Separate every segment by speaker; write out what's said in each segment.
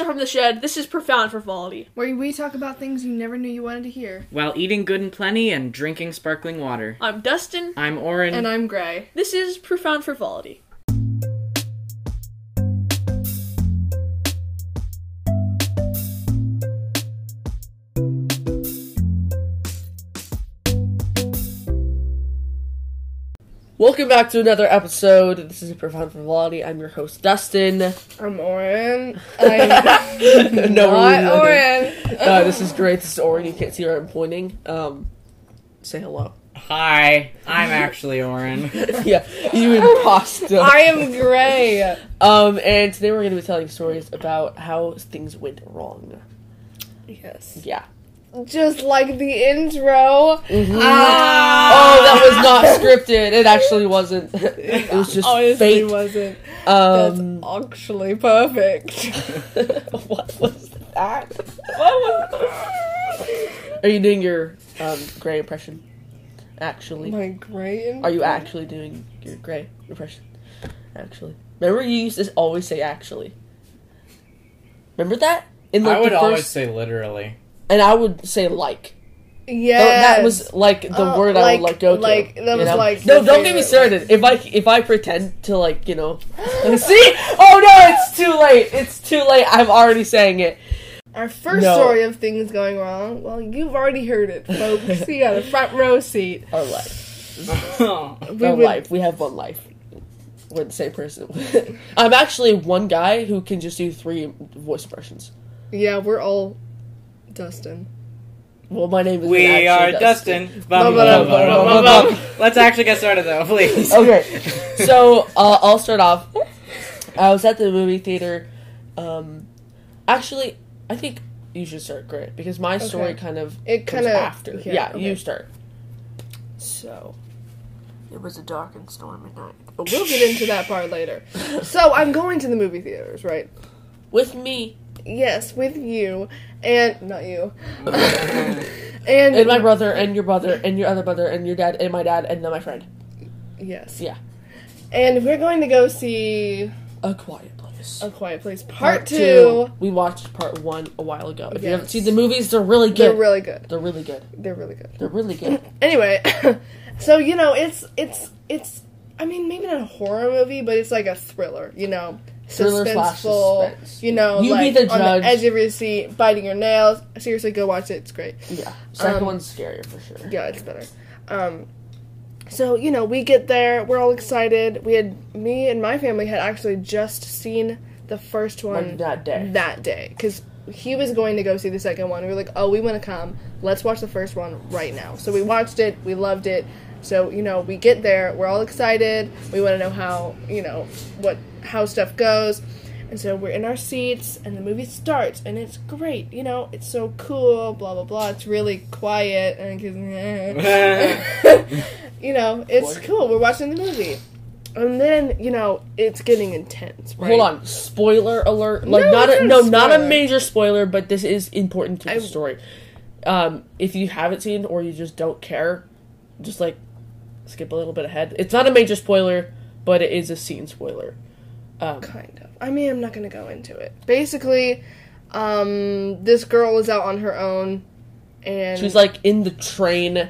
Speaker 1: Director from the Shed. This is Profound Frivolity.
Speaker 2: Where we talk about things you never knew you wanted to hear.
Speaker 3: While eating good and plenty and drinking sparkling water.
Speaker 1: I'm Dustin.
Speaker 3: I'm Oren.
Speaker 2: And I'm Gray.
Speaker 1: This is Profound Frivolity. Welcome back to another episode. This is Profound Frivolity. I'm your host, Dustin.
Speaker 2: I'm Oren. I'm
Speaker 1: no,
Speaker 2: not Oren.
Speaker 1: Uh, this is great. This is Oren. You can't see where I'm pointing. Um, say hello.
Speaker 3: Hi, I'm actually Oren.
Speaker 1: yeah, you imposter.
Speaker 2: I am Gray.
Speaker 1: Um, and today we're going to be telling stories about how things went wrong.
Speaker 2: Yes.
Speaker 1: Yeah.
Speaker 2: Just like the intro.
Speaker 1: Mm-hmm. Oh, that was not scripted. It actually wasn't. It was just
Speaker 2: Honestly,
Speaker 1: fate.
Speaker 2: wasn't.
Speaker 1: Um,
Speaker 2: That's actually perfect.
Speaker 1: what was that? What was? Are you doing your um, gray impression? Actually,
Speaker 2: My Gray.
Speaker 1: are you actually doing your gray impression? Actually, remember you used to always say actually. Remember that? In
Speaker 3: I
Speaker 1: like,
Speaker 3: would
Speaker 1: the
Speaker 3: always say literally.
Speaker 1: And I would say like.
Speaker 2: Yeah.
Speaker 1: That was like the
Speaker 2: Uh,
Speaker 1: word I would like go to.
Speaker 2: like, that was,
Speaker 1: know?
Speaker 2: like,
Speaker 1: no, don't get me
Speaker 2: favorite,
Speaker 1: started. If I if I pretend to like you know, see, oh no, it's too late. It's too late. I'm already saying it.
Speaker 2: Our first
Speaker 1: No.
Speaker 2: story of things going wrong. Well, you've already heard it, folks. you got a front row seat.
Speaker 1: Our life,
Speaker 2: We
Speaker 1: our
Speaker 2: would-
Speaker 1: life. We have one life. We're the same person. I'm actually one guy who can just do three voice impressions.
Speaker 2: Yeah, we're all Dustin.
Speaker 1: Well, my name is
Speaker 3: we are Dustin. Bum,
Speaker 2: Bum, bum.
Speaker 3: Let's actually get started though, please.
Speaker 1: okay, so uh, I'll start off. I was at the movie theater. Um, actually, I think you should start, Grant, because my story
Speaker 2: Okay.
Speaker 1: kind of
Speaker 2: It kinda-
Speaker 1: after.
Speaker 2: yeah,
Speaker 1: Yeah,
Speaker 2: okay.
Speaker 1: you start.
Speaker 4: So, it was a dark and stormy night.
Speaker 2: But we'll get into that part later. So I'm going to the movie theaters, right?
Speaker 1: With me
Speaker 2: Yes, with you and not you. and
Speaker 1: and my brother and your brother and your other brother and your dad and my dad and then my friend.
Speaker 2: yes,
Speaker 1: Yeah,
Speaker 2: and we're going to go see
Speaker 1: A Quiet Place.
Speaker 2: A Quiet Place Part, Two.
Speaker 1: We watched part one a while ago. If you haven't seen the movies, they're really good.
Speaker 2: They're really good.
Speaker 1: They're really good.
Speaker 2: They're really good.
Speaker 1: They're really good.
Speaker 2: Anyway, so you know, it's it's it's. I mean, maybe not a horror movie, but it's like a thriller. You know, suspenseful.
Speaker 1: suspense.
Speaker 2: You know,
Speaker 1: You be
Speaker 2: like
Speaker 1: the
Speaker 2: on
Speaker 1: judge.
Speaker 2: the edge of your seat, biting your nails. Seriously, go watch it. It's great.
Speaker 1: Yeah, second
Speaker 2: Um,
Speaker 1: one's scarier for sure.
Speaker 2: Yeah, it's better. Um, so you know, we get there, we're all excited. We had me and my family had actually just seen the first one
Speaker 1: Like that day.
Speaker 2: that day because he was going to go see the second one. We were like, oh, we want to come. Let's watch the first one right now. So we watched it. We loved it. So you know, we get there, we're all excited. We want to know how you know what how stuff goes. And so we're in our seats, and the movie starts, and it's great. You know, it's so cool. Blah blah blah. It's really quiet, and you know, it's cool. We're watching the movie, and then you know, it's getting intense. Right?
Speaker 1: Hold on, spoiler alert! Like
Speaker 2: No,
Speaker 1: not a, no,
Speaker 2: a
Speaker 1: not a major spoiler, but this is important to the
Speaker 2: I-
Speaker 1: story. Um, if you haven't seen or you just don't care, just like skip a little bit ahead. It's not a major spoiler, but it is a scene spoiler. Um,
Speaker 2: Kind of. I mean, I'm not going to go into it. Basically, um, this girl is out on her own, and
Speaker 1: she's like in the train,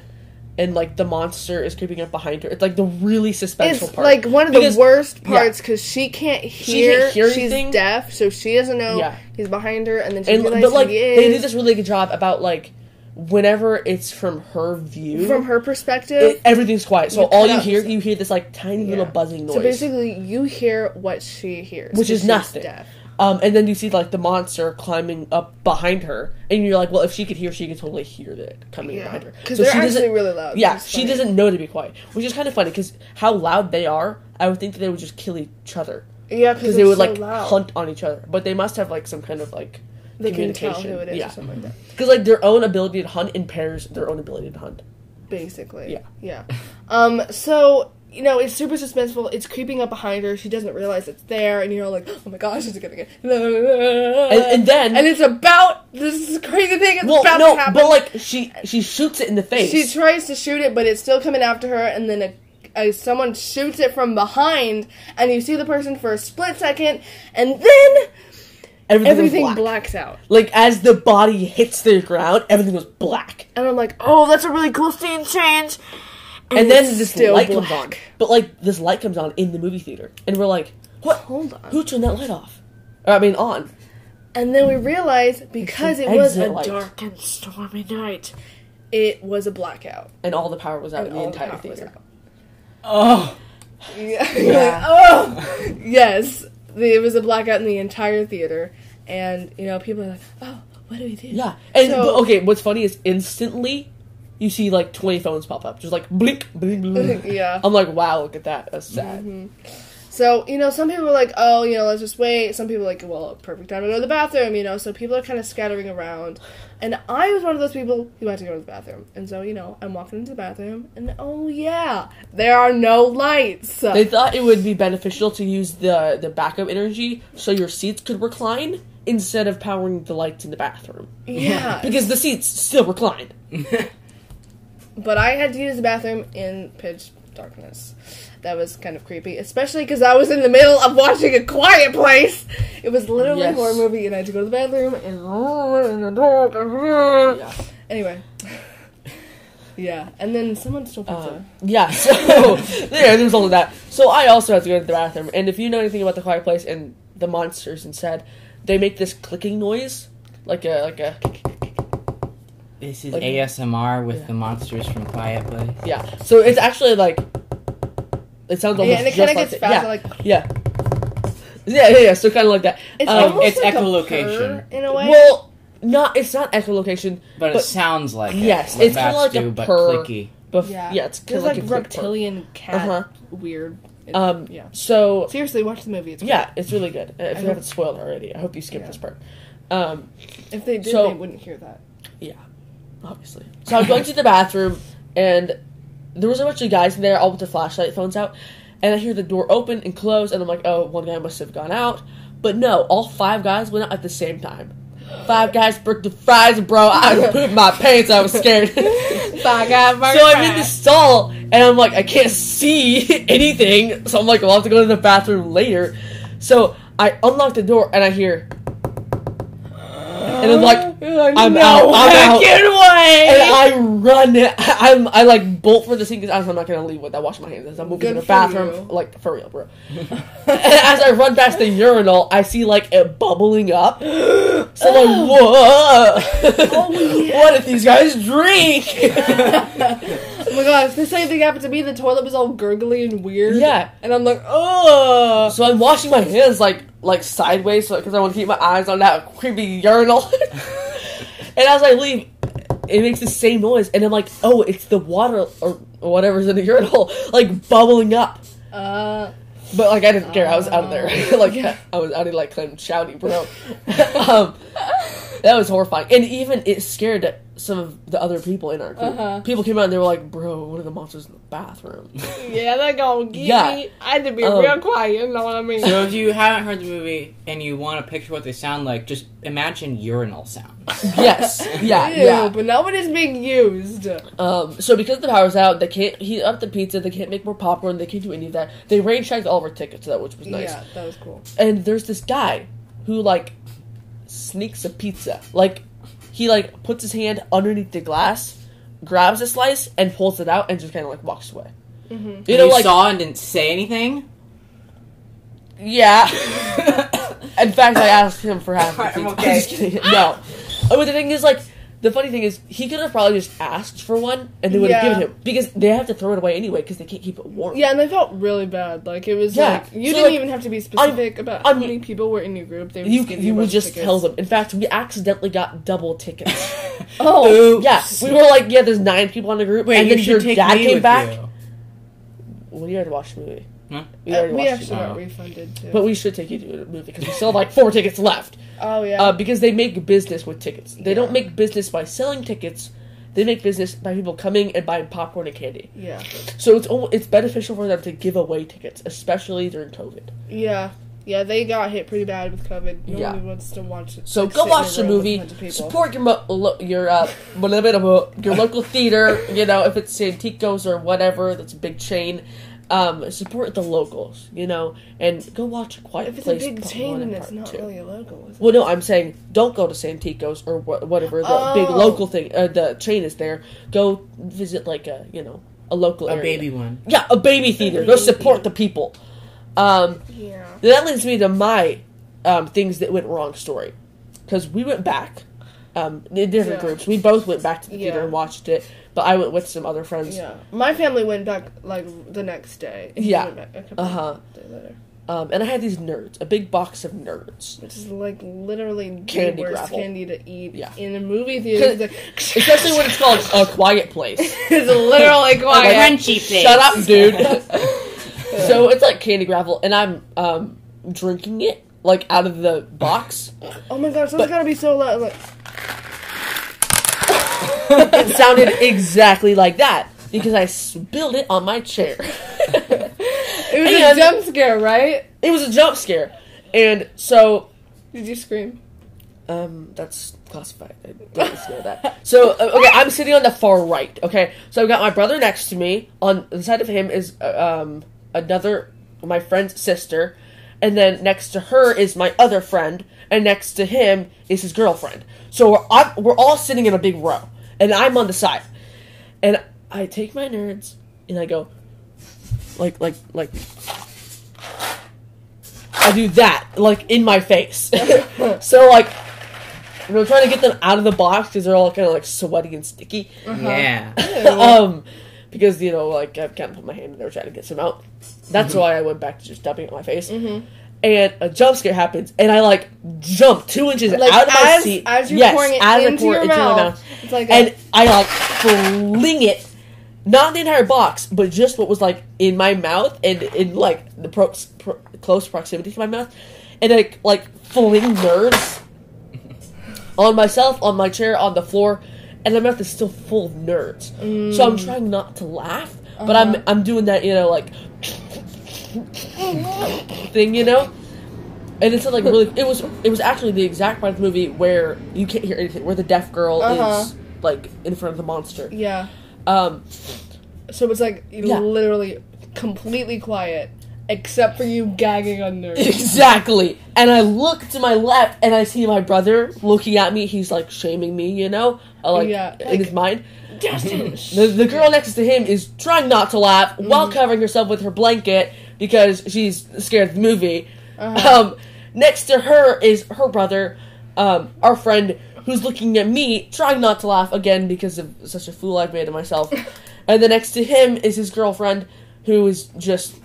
Speaker 1: and like the monster is creeping up behind her. It's like the really suspenseful
Speaker 2: it's
Speaker 1: part.
Speaker 2: like one of the worst parts because she can't hear.
Speaker 1: can't hear
Speaker 2: she's
Speaker 1: anything.
Speaker 2: deaf, so she doesn't know
Speaker 1: Yeah.
Speaker 2: he's behind her, and then she
Speaker 1: and
Speaker 2: realizes
Speaker 1: but like
Speaker 2: he
Speaker 1: they do this really good job about like whenever it's from her view
Speaker 2: from her perspective.
Speaker 1: it, everything's quiet. So
Speaker 2: You
Speaker 1: all you
Speaker 2: out
Speaker 1: hear, you hear this like tiny little buzzing noise.
Speaker 2: So basically, you hear what she hears,
Speaker 1: which is nothing. Um, and then you see like the monster climbing up behind her, and you're like, well, if she could hear, she could totally hear it coming
Speaker 2: Yeah,
Speaker 1: behind her.
Speaker 2: because
Speaker 1: So
Speaker 2: they're
Speaker 1: she
Speaker 2: actually really loud.
Speaker 1: Yeah, she doesn't know to be quiet, which is kind of funny because how loud they are. I would think that they would just kill each other
Speaker 2: Yeah,
Speaker 1: because
Speaker 2: because
Speaker 1: they would
Speaker 2: so
Speaker 1: like
Speaker 2: loud.
Speaker 1: hunt on each other. But they must have like some kind of like
Speaker 2: They can tell
Speaker 1: communication.
Speaker 2: who it is
Speaker 1: Yeah.
Speaker 2: or something like that.
Speaker 1: because like their own ability to hunt impairs their own ability to hunt.
Speaker 2: basically.
Speaker 1: Yeah.
Speaker 2: Yeah. Um, so, you know, it's super suspenseful. It's creeping up behind her. She doesn't realize it's there, and you're all like, oh my gosh, is it gonna get. And,
Speaker 1: and then-
Speaker 2: And it's about. This crazy thing. It's
Speaker 1: Well,
Speaker 2: about
Speaker 1: no,
Speaker 2: to happen.
Speaker 1: but like she she shoots it in the face.
Speaker 2: She tries to shoot it, but it's still coming after her, and then a. a someone shoots it from behind, and you see the person for a split second, and then
Speaker 1: everything,
Speaker 2: everything
Speaker 1: black.
Speaker 2: blacks out.
Speaker 1: Like as the body hits the ground, everything was black.
Speaker 2: And I'm like,
Speaker 4: Oh, that's a really cool scene change.
Speaker 1: And, then
Speaker 2: it's
Speaker 1: this
Speaker 2: still
Speaker 1: light comes on. But like this light comes on in the movie theater, and we're like, "What?
Speaker 2: hold on.
Speaker 1: Who turned that light off?" Or, I mean, on.
Speaker 2: And then we realized because it was a
Speaker 1: light.
Speaker 2: dark,
Speaker 4: And stormy night.
Speaker 2: it was a blackout.
Speaker 1: And all the power was out in
Speaker 2: And
Speaker 1: the
Speaker 2: the
Speaker 1: entire
Speaker 2: power was
Speaker 1: theater.
Speaker 3: Oh.
Speaker 2: Yeah. You're like, oh, yes. It was a blackout in the entire theater, and you know people are like, oh, what do we do?
Speaker 1: Yeah. And
Speaker 2: So-
Speaker 1: but, okay, what's funny is instantly you see like twenty phones pop up, just like blink, blink, blink.
Speaker 2: yeah.
Speaker 1: I'm like, wow, look at that. That's sad. Mm-hmm.
Speaker 2: So, you know, some people are like, oh, you know, let's just wait. Some people are like, well, perfect time to go to the bathroom, you know. So people are kind of scattering around. And I was one of those people who had to go to the bathroom. And so, you know, I'm walking into the bathroom, and oh, yeah, there are no lights.
Speaker 1: They thought it would be beneficial to use the the backup energy so your seats could recline instead of powering the lights in the bathroom
Speaker 2: yeah.
Speaker 1: because the seats still reclined.
Speaker 2: But I had to use the bathroom in pitch darkness. That was kind of creepy, especially because I was in the middle of watching a quiet place. It was literally
Speaker 1: Yes.
Speaker 2: a horror movie, and I had to go to the bathroom and in the dark.
Speaker 1: Yeah.
Speaker 2: Anyway, yeah, and then someone stole pizza.
Speaker 1: Um, yeah, so yeah, there's all of that. So I also had to go to the bathroom, and if you know anything about the Quiet Place and the monsters instead, they make this clicking noise, like a like a
Speaker 3: This is
Speaker 1: Like-
Speaker 3: ASMR with
Speaker 1: Yeah.
Speaker 3: the monsters from Quiet Place.
Speaker 1: yeah. So it's actually like it sounds almost
Speaker 2: yeah, and it
Speaker 1: just
Speaker 2: kind of
Speaker 1: like
Speaker 2: gets
Speaker 1: that.
Speaker 2: faster.
Speaker 1: Yeah,
Speaker 2: Like
Speaker 1: yeah, yeah, yeah, yeah. So kind of like that.
Speaker 2: it's
Speaker 1: Um,
Speaker 2: almost
Speaker 3: it's
Speaker 2: like
Speaker 3: echolocation.
Speaker 2: a purr in a way.
Speaker 1: Well, not it's not echolocation,
Speaker 3: But,
Speaker 1: But-
Speaker 3: it sounds like
Speaker 1: yes,
Speaker 3: what
Speaker 1: it's kinda
Speaker 3: bats
Speaker 1: like a
Speaker 3: do, but
Speaker 1: purr.
Speaker 3: clicky.
Speaker 1: but
Speaker 2: yeah,
Speaker 1: yeah, it's kind of like,
Speaker 2: like,
Speaker 1: a
Speaker 2: reptilian cat
Speaker 1: Uh-huh.
Speaker 2: weird. It-
Speaker 1: Um,
Speaker 2: yeah.
Speaker 1: So
Speaker 2: Seriously, watch the movie. It's great.
Speaker 1: yeah, it's really good. Uh, If
Speaker 2: I
Speaker 1: you haven't spoiled already, I hope you skipped
Speaker 2: Yeah.
Speaker 1: this part. Um,
Speaker 2: If they did,
Speaker 1: So-
Speaker 2: they wouldn't hear that.
Speaker 1: Yeah, obviously. So I'm going to the bathroom, and there was a bunch of guys in there, all with their flashlight phones out. And I hear the door open and close, and I'm like, oh, one guy must have gone out. But no, all five guys went out at the same time. Five guys broke the fries, bro. I pooped my pants. I was scared. so I'm in the stall, and I'm like, I can't see anything. So I'm like, I'll have to go to the bathroom later. So I unlock the door, and I hear, and I'm like, I'm out. I'm out.
Speaker 2: Away!
Speaker 1: And I run. I'm I like bolt for the sink because I'm not gonna leave without washing my hands. As I'm moving
Speaker 2: Good
Speaker 1: to the bathroom,
Speaker 2: you.
Speaker 1: like for real, bro. and as I run past the urinal, I see like it bubbling up. So I'm like, what? what if these guys drink?
Speaker 2: Oh my gosh, the same thing happened to me. The toilet was all gurgly and weird.
Speaker 1: Yeah.
Speaker 2: And I'm like, oh.
Speaker 1: so I'm washing my hands like like sideways because I want to keep my eyes on that creepy urinal. and as I leave, it makes the same noise, and I'm like, oh, it's the water or whatever's in the urinal, like bubbling up.
Speaker 2: Uh,
Speaker 1: But like I didn't care. I was out of there. like I was out of like kind of shouty, bro. um, that was horrifying, and even it scared some of the other people in our group.
Speaker 2: Uh-huh.
Speaker 1: People came out and they were like, "Bro, one of the monsters in the bathroom."
Speaker 2: yeah, they're gonna get
Speaker 1: Yeah.
Speaker 2: me. I had to be
Speaker 1: Um,
Speaker 2: real quiet, you know what I mean?
Speaker 3: So if you haven't heard the movie and you want to picture what they sound like, just imagine urinal sounds.
Speaker 1: yes, yeah,
Speaker 2: Ew,
Speaker 1: yeah.
Speaker 2: but nobody's being used.
Speaker 1: Um, so because the power's out, they can't heat up the pizza. They can't make more popcorn. They can't do any of that. They rain checked all of our tickets, though, which was nice.
Speaker 2: Yeah, that was cool.
Speaker 1: and there's this guy who like sneaks a pizza. Like he like puts his hand underneath the glass, grabs a slice, and pulls it out, and just kind of like walks away.
Speaker 2: Mm-hmm.
Speaker 1: You know,
Speaker 3: you
Speaker 1: like
Speaker 3: saw and didn't say anything.
Speaker 1: yeah. In fact, I asked him for half the
Speaker 3: I'm
Speaker 1: pizza.
Speaker 3: okay.
Speaker 1: I'm just kidding. No. Oh, but the thing is, like, the funny thing is, he could have probably just asked for one, and they would have
Speaker 2: Yeah.
Speaker 1: given him because they have to throw it away anyway because they can't keep it warm.
Speaker 2: Yeah, and they felt really bad. Like it was
Speaker 1: Yeah.
Speaker 2: like you
Speaker 1: So,
Speaker 2: didn't
Speaker 1: like,
Speaker 2: even have to be specific about
Speaker 1: I'm-
Speaker 2: how many people were in your group. They would
Speaker 1: You,
Speaker 2: just give
Speaker 1: you
Speaker 2: a
Speaker 1: would just
Speaker 2: tickets.
Speaker 1: tell them. In fact, we accidentally got double tickets.
Speaker 2: Oh,
Speaker 1: Yeah, we were like, yeah, there's nine people in the group,
Speaker 3: Wait,
Speaker 1: and
Speaker 3: you
Speaker 1: then
Speaker 3: should
Speaker 1: your
Speaker 3: take
Speaker 1: dad
Speaker 3: me
Speaker 1: came
Speaker 3: with
Speaker 1: back.
Speaker 3: you.
Speaker 1: Well, you already watched the movie.
Speaker 3: Huh?
Speaker 1: We
Speaker 2: Uh, we actually
Speaker 1: it.
Speaker 2: got
Speaker 3: Oh.
Speaker 2: refunded too.
Speaker 1: But we should take you to a movie because we still have like four tickets left.
Speaker 2: oh yeah,
Speaker 1: Uh, because they make business with tickets. They don't make business by selling tickets. They make business by people coming and buying popcorn and candy.
Speaker 2: yeah,
Speaker 1: So it's it's beneficial for them to give away tickets, especially during COVID.
Speaker 2: yeah, yeah. They got hit pretty bad with COVID. No
Speaker 1: Yeah.
Speaker 2: one wants to watch it.
Speaker 1: So
Speaker 2: like,
Speaker 1: go
Speaker 2: sit in a
Speaker 1: watch the
Speaker 2: room with a
Speaker 1: movie.
Speaker 2: bunch of people.
Speaker 1: Support your mo- lo- your uh, your local theater. You know if it's Santikos or whatever, that's a big chain. um, support the locals, you know, and go watch a Quiet
Speaker 2: If it's a
Speaker 1: Place.
Speaker 2: big
Speaker 1: Part
Speaker 2: chain,
Speaker 1: One
Speaker 2: then
Speaker 1: and
Speaker 2: it's not
Speaker 1: Two.
Speaker 2: really a logo. Is it?
Speaker 1: Well, no, I'm saying don't go to Santikos or wha- whatever the big
Speaker 2: Oh.
Speaker 1: local thing. Uh, the chain is there. Go visit like a you know a local
Speaker 3: A
Speaker 1: area.
Speaker 3: baby one.
Speaker 1: Yeah, a baby theater. Go
Speaker 2: baby
Speaker 1: support
Speaker 2: theater.
Speaker 1: the people. Um,
Speaker 2: Yeah.
Speaker 1: that leads me to my um, things that went wrong story because we went back um, in different
Speaker 2: Yeah.
Speaker 1: groups. We both went back to the theater
Speaker 2: Yeah.
Speaker 1: and watched it, but I went with some other friends.
Speaker 2: Yeah. My family went back like the next day.
Speaker 1: Yeah.
Speaker 2: went back a couple
Speaker 1: Uh-huh. Um, and I had these nerds, a big box of nerds.
Speaker 2: Which is like literally
Speaker 1: Candy
Speaker 2: the worst
Speaker 1: gravel.
Speaker 2: candy to eat
Speaker 1: Yeah.
Speaker 2: in a movie theater. Like,
Speaker 1: Especially when it's called a quiet place.
Speaker 2: it's literally quiet.
Speaker 3: Crunchy place.
Speaker 1: Shut up, dude. so it's like candy gravel, and I'm um, drinking it like out of the box.
Speaker 2: Oh my gosh, that's
Speaker 1: But-
Speaker 2: gotta be so loud. Like,
Speaker 1: it sounded exactly like that because I spilled it on my chair.
Speaker 2: it was
Speaker 1: And-
Speaker 2: a jump scare, right?
Speaker 1: it was a jump scare, and so
Speaker 2: Did you scream?
Speaker 1: Um, that's classified. I didn't know that. So, uh, okay, I'm sitting on the far right. Okay, so I've got my brother next to me. On the side of him is uh, um another my friend's sister, and then next to her is my other friend, and next to him is his girlfriend. So we're I'm, we're all sitting in a big row, and I'm on the side, and I take my nerds and I go like like like. I do that, like in my face. so, like, and I'm trying to get them out of the box because they're all kind of like sweaty and sticky.
Speaker 3: Yeah.
Speaker 1: um, because you know, like I of put my hand in there trying to get some out. That's why I went back to just dumping it on my face.
Speaker 2: Mm-hmm.
Speaker 1: And a jump scare happens, and I like jump two inches
Speaker 2: Like
Speaker 1: out of my
Speaker 2: as,
Speaker 1: seat.
Speaker 2: as you're
Speaker 1: yes,
Speaker 2: pouring it
Speaker 1: as
Speaker 2: into
Speaker 1: pour
Speaker 2: your
Speaker 1: it
Speaker 2: mouth, it's like a,
Speaker 1: and I like fling it, not the entire box, but just what was like in my mouth and in like the pro- pro- close proximity to my mouth, and like like fling nerds on myself, on my chair, on the floor, and my mouth is still full of nerds. So I'm trying not to laugh, but I'm I'm doing that you know like thing, you know. And it's like really, it was it was actually the exact part of the movie where you can't hear anything, where the deaf girl
Speaker 2: Uh-huh.
Speaker 1: is like in front of the monster.
Speaker 2: yeah.
Speaker 1: Um,
Speaker 2: So it's like
Speaker 1: Yeah.
Speaker 2: literally completely quiet, except for you gagging on nerds.
Speaker 1: exactly. And I look to my left, and I see my brother looking at me. He's like shaming me, you know, uh, like
Speaker 2: Yeah,
Speaker 1: in his mind.
Speaker 2: Justin,
Speaker 1: The, the girl next to him is trying not to laugh while
Speaker 2: Mm-hmm.
Speaker 1: covering herself with her blanket because she's scared of the movie.
Speaker 2: Uh-huh.
Speaker 1: Um, next to her is her brother, um, our friend, who's looking at me, trying not to laugh again because of such a fool I've made of myself. and then next to him is his girlfriend, who is just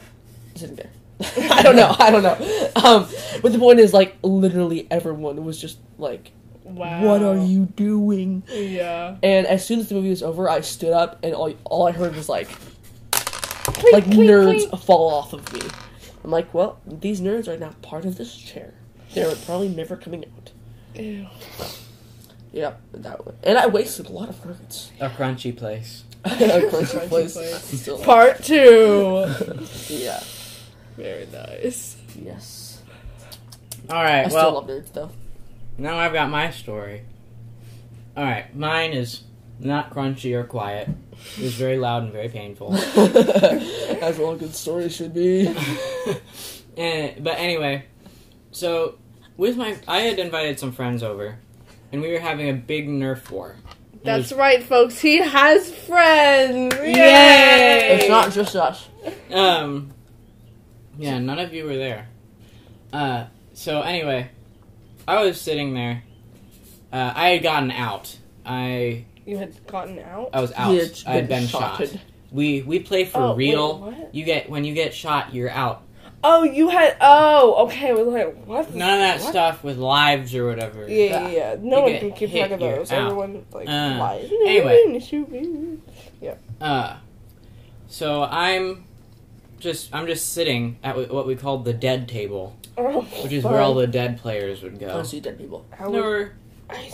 Speaker 1: sitting there. I don't know. I don't know. Um, but the point is, like, literally everyone was just like,
Speaker 2: wow.
Speaker 1: "What are you doing?"
Speaker 2: Yeah.
Speaker 1: And as soon as the movie was over, I stood up and all, all I heard was like
Speaker 2: Clink,
Speaker 1: like
Speaker 2: clink,
Speaker 1: nerds
Speaker 2: clink.
Speaker 1: fall off of me. I'm like, well, these nerds are now part of this chair. They're probably never coming out.
Speaker 2: Ew.
Speaker 1: Yep, that one. And I wasted a lot of nerds.
Speaker 3: A crunchy place.
Speaker 1: A crunchy
Speaker 2: Crunchy
Speaker 1: place.
Speaker 2: place.
Speaker 1: Still-
Speaker 2: Part two.
Speaker 1: yeah.
Speaker 2: Very nice.
Speaker 1: Yes.
Speaker 3: All right.
Speaker 1: I
Speaker 3: right.
Speaker 1: still love nerds though.
Speaker 3: Now I've got my story. All right, mine is not crunchy or quiet. It was very loud and very painful.
Speaker 1: As all good stories should be.
Speaker 3: and, but anyway, so with my, I had invited some friends over, and we were having a big Nerf war. It
Speaker 2: That's
Speaker 3: was-
Speaker 2: right, folks. He has friends. Yay!
Speaker 3: Yay!
Speaker 1: It's not just us.
Speaker 3: Um, yeah, none of you were there. Uh, so anyway, I was sitting there. Uh, I had gotten out. I
Speaker 2: You had gotten out.
Speaker 3: I was out.
Speaker 1: He had
Speaker 3: I had
Speaker 1: been
Speaker 3: been shot.
Speaker 1: shotted.
Speaker 3: We we play for
Speaker 2: Oh, wait,
Speaker 3: real.
Speaker 2: what?
Speaker 3: You get when you get shot, you're out.
Speaker 2: Oh, you had. Oh, okay. We're like, what?
Speaker 3: None of that
Speaker 2: What?
Speaker 3: stuff with lives or whatever.
Speaker 2: Yeah, yeah, yeah. No
Speaker 3: You
Speaker 2: one
Speaker 3: get
Speaker 2: can keep
Speaker 3: hit,
Speaker 2: track of
Speaker 3: you're
Speaker 2: those.
Speaker 3: out.
Speaker 2: Everyone like
Speaker 3: Uh,
Speaker 2: lies.
Speaker 3: anyway.
Speaker 2: shoot me.
Speaker 3: Uh, so I'm just I'm just sitting at what we called the dead table,
Speaker 2: Oh,
Speaker 3: which is
Speaker 2: fun.
Speaker 3: where all the dead players would go.
Speaker 1: I see dead people.
Speaker 2: How
Speaker 3: There were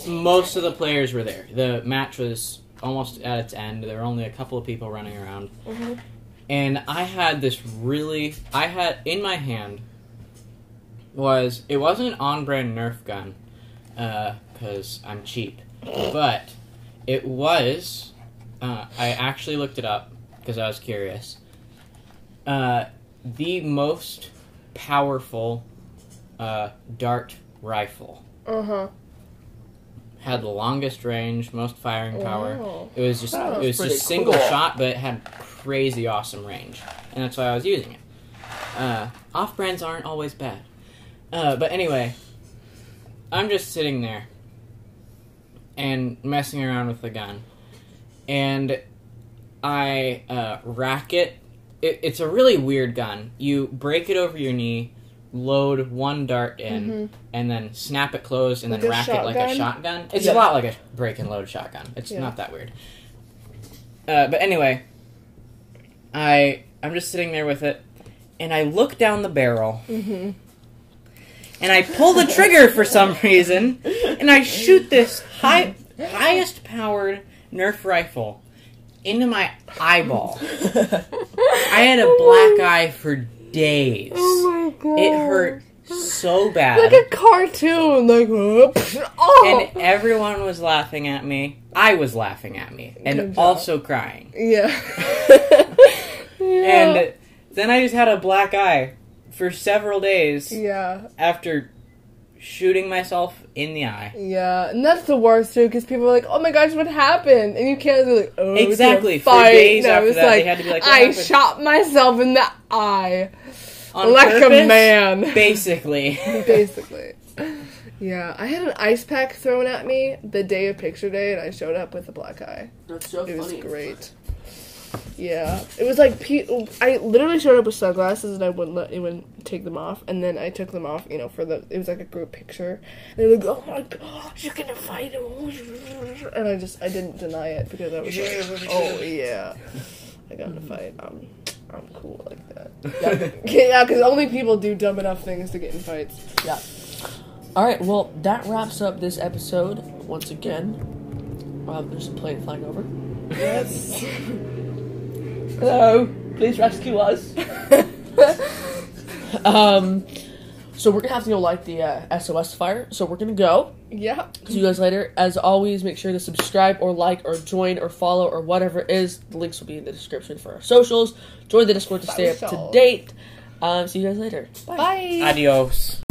Speaker 3: most of the players were there. The match was almost at its end. There were only a couple of people running around.
Speaker 2: Mhm.
Speaker 3: And I had this really I had in my hand was it wasn't an on brand Nerf gun, because I'm cheap. But it was uh, I actually looked it up because I was curious. Uh, the most powerful uh, dart rifle.
Speaker 2: Uh huh.
Speaker 3: Had the longest range, most firing power.
Speaker 2: Wow.
Speaker 3: It was just
Speaker 1: That
Speaker 3: it
Speaker 1: was
Speaker 3: was just single
Speaker 1: cool.
Speaker 3: shot, but it had crazy awesome range, and that's why I was using it. Uh, off brands aren't always bad, uh, but anyway, I'm just sitting there and messing around with the gun, and I uh, rack it. It. It's a really weird gun. You break it over your knee, load one dart in, and then snap it closed, and
Speaker 2: Mm-hmm. Like
Speaker 3: then rack it like a
Speaker 2: shotgun?
Speaker 3: shotgun. It's
Speaker 1: Yeah.
Speaker 3: a lot like a break and load shotgun. It's
Speaker 2: Yeah.
Speaker 3: not that weird. Uh, but anyway, I I'm just sitting there with it, and I look down the barrel,
Speaker 2: Mm-hmm.
Speaker 3: and I pull the trigger for some reason, and I shoot this high highest powered Nerf rifle into my eyeball. I had a black eye for days.
Speaker 2: Oh my god.
Speaker 3: It hurt so bad.
Speaker 2: Like a cartoon, like oh.
Speaker 3: and everyone was laughing at me. I was laughing at me and also crying.
Speaker 2: yeah. yeah.
Speaker 3: And then I just had a black eye for several days
Speaker 2: yeah,
Speaker 3: after shooting myself in the eye.
Speaker 2: yeah, and that's the worst too, because people are like, "Oh my gosh, what happened?" And you can't be like, "Oh, it was
Speaker 3: Exactly, for
Speaker 2: fight."
Speaker 3: days
Speaker 2: no,
Speaker 3: after
Speaker 2: it's
Speaker 3: that,
Speaker 2: like,
Speaker 3: they had to be like,
Speaker 2: "I
Speaker 3: happened?"
Speaker 2: shot myself in the eye
Speaker 3: On
Speaker 2: like a man."
Speaker 3: Basically.
Speaker 2: Basically. Yeah, I had an ice pack thrown at me the day of picture day, and I showed up with a black eye.
Speaker 1: That's so funny.
Speaker 2: It was great. Yeah, it was like I literally showed up with sunglasses and I wouldn't let anyone take them off, and then I took them off. You know, for the it was like a group picture. And they were like, "Oh my gosh, you're gonna fight him!" And I just I didn't deny it because I was like, "Oh yeah, I got in a fight. I'm I'm cool like that." yeah, because only people do dumb enough things to get in fights.
Speaker 1: Yeah. All right. Well, that wraps up this episode. Once again, wow, there's a plane flying over.
Speaker 2: Yes.
Speaker 1: Hello. Please rescue us. um. So we're gonna have to go light the uh, SOS fire. So we're gonna go.
Speaker 2: yeah.
Speaker 1: See you guys later. As always, make sure to subscribe or like or join or follow or whatever it is. The links will be in the description for our socials. Join the Discord to stay up to date. Um, see you guys later. Bye.
Speaker 2: Bye.
Speaker 3: Adios.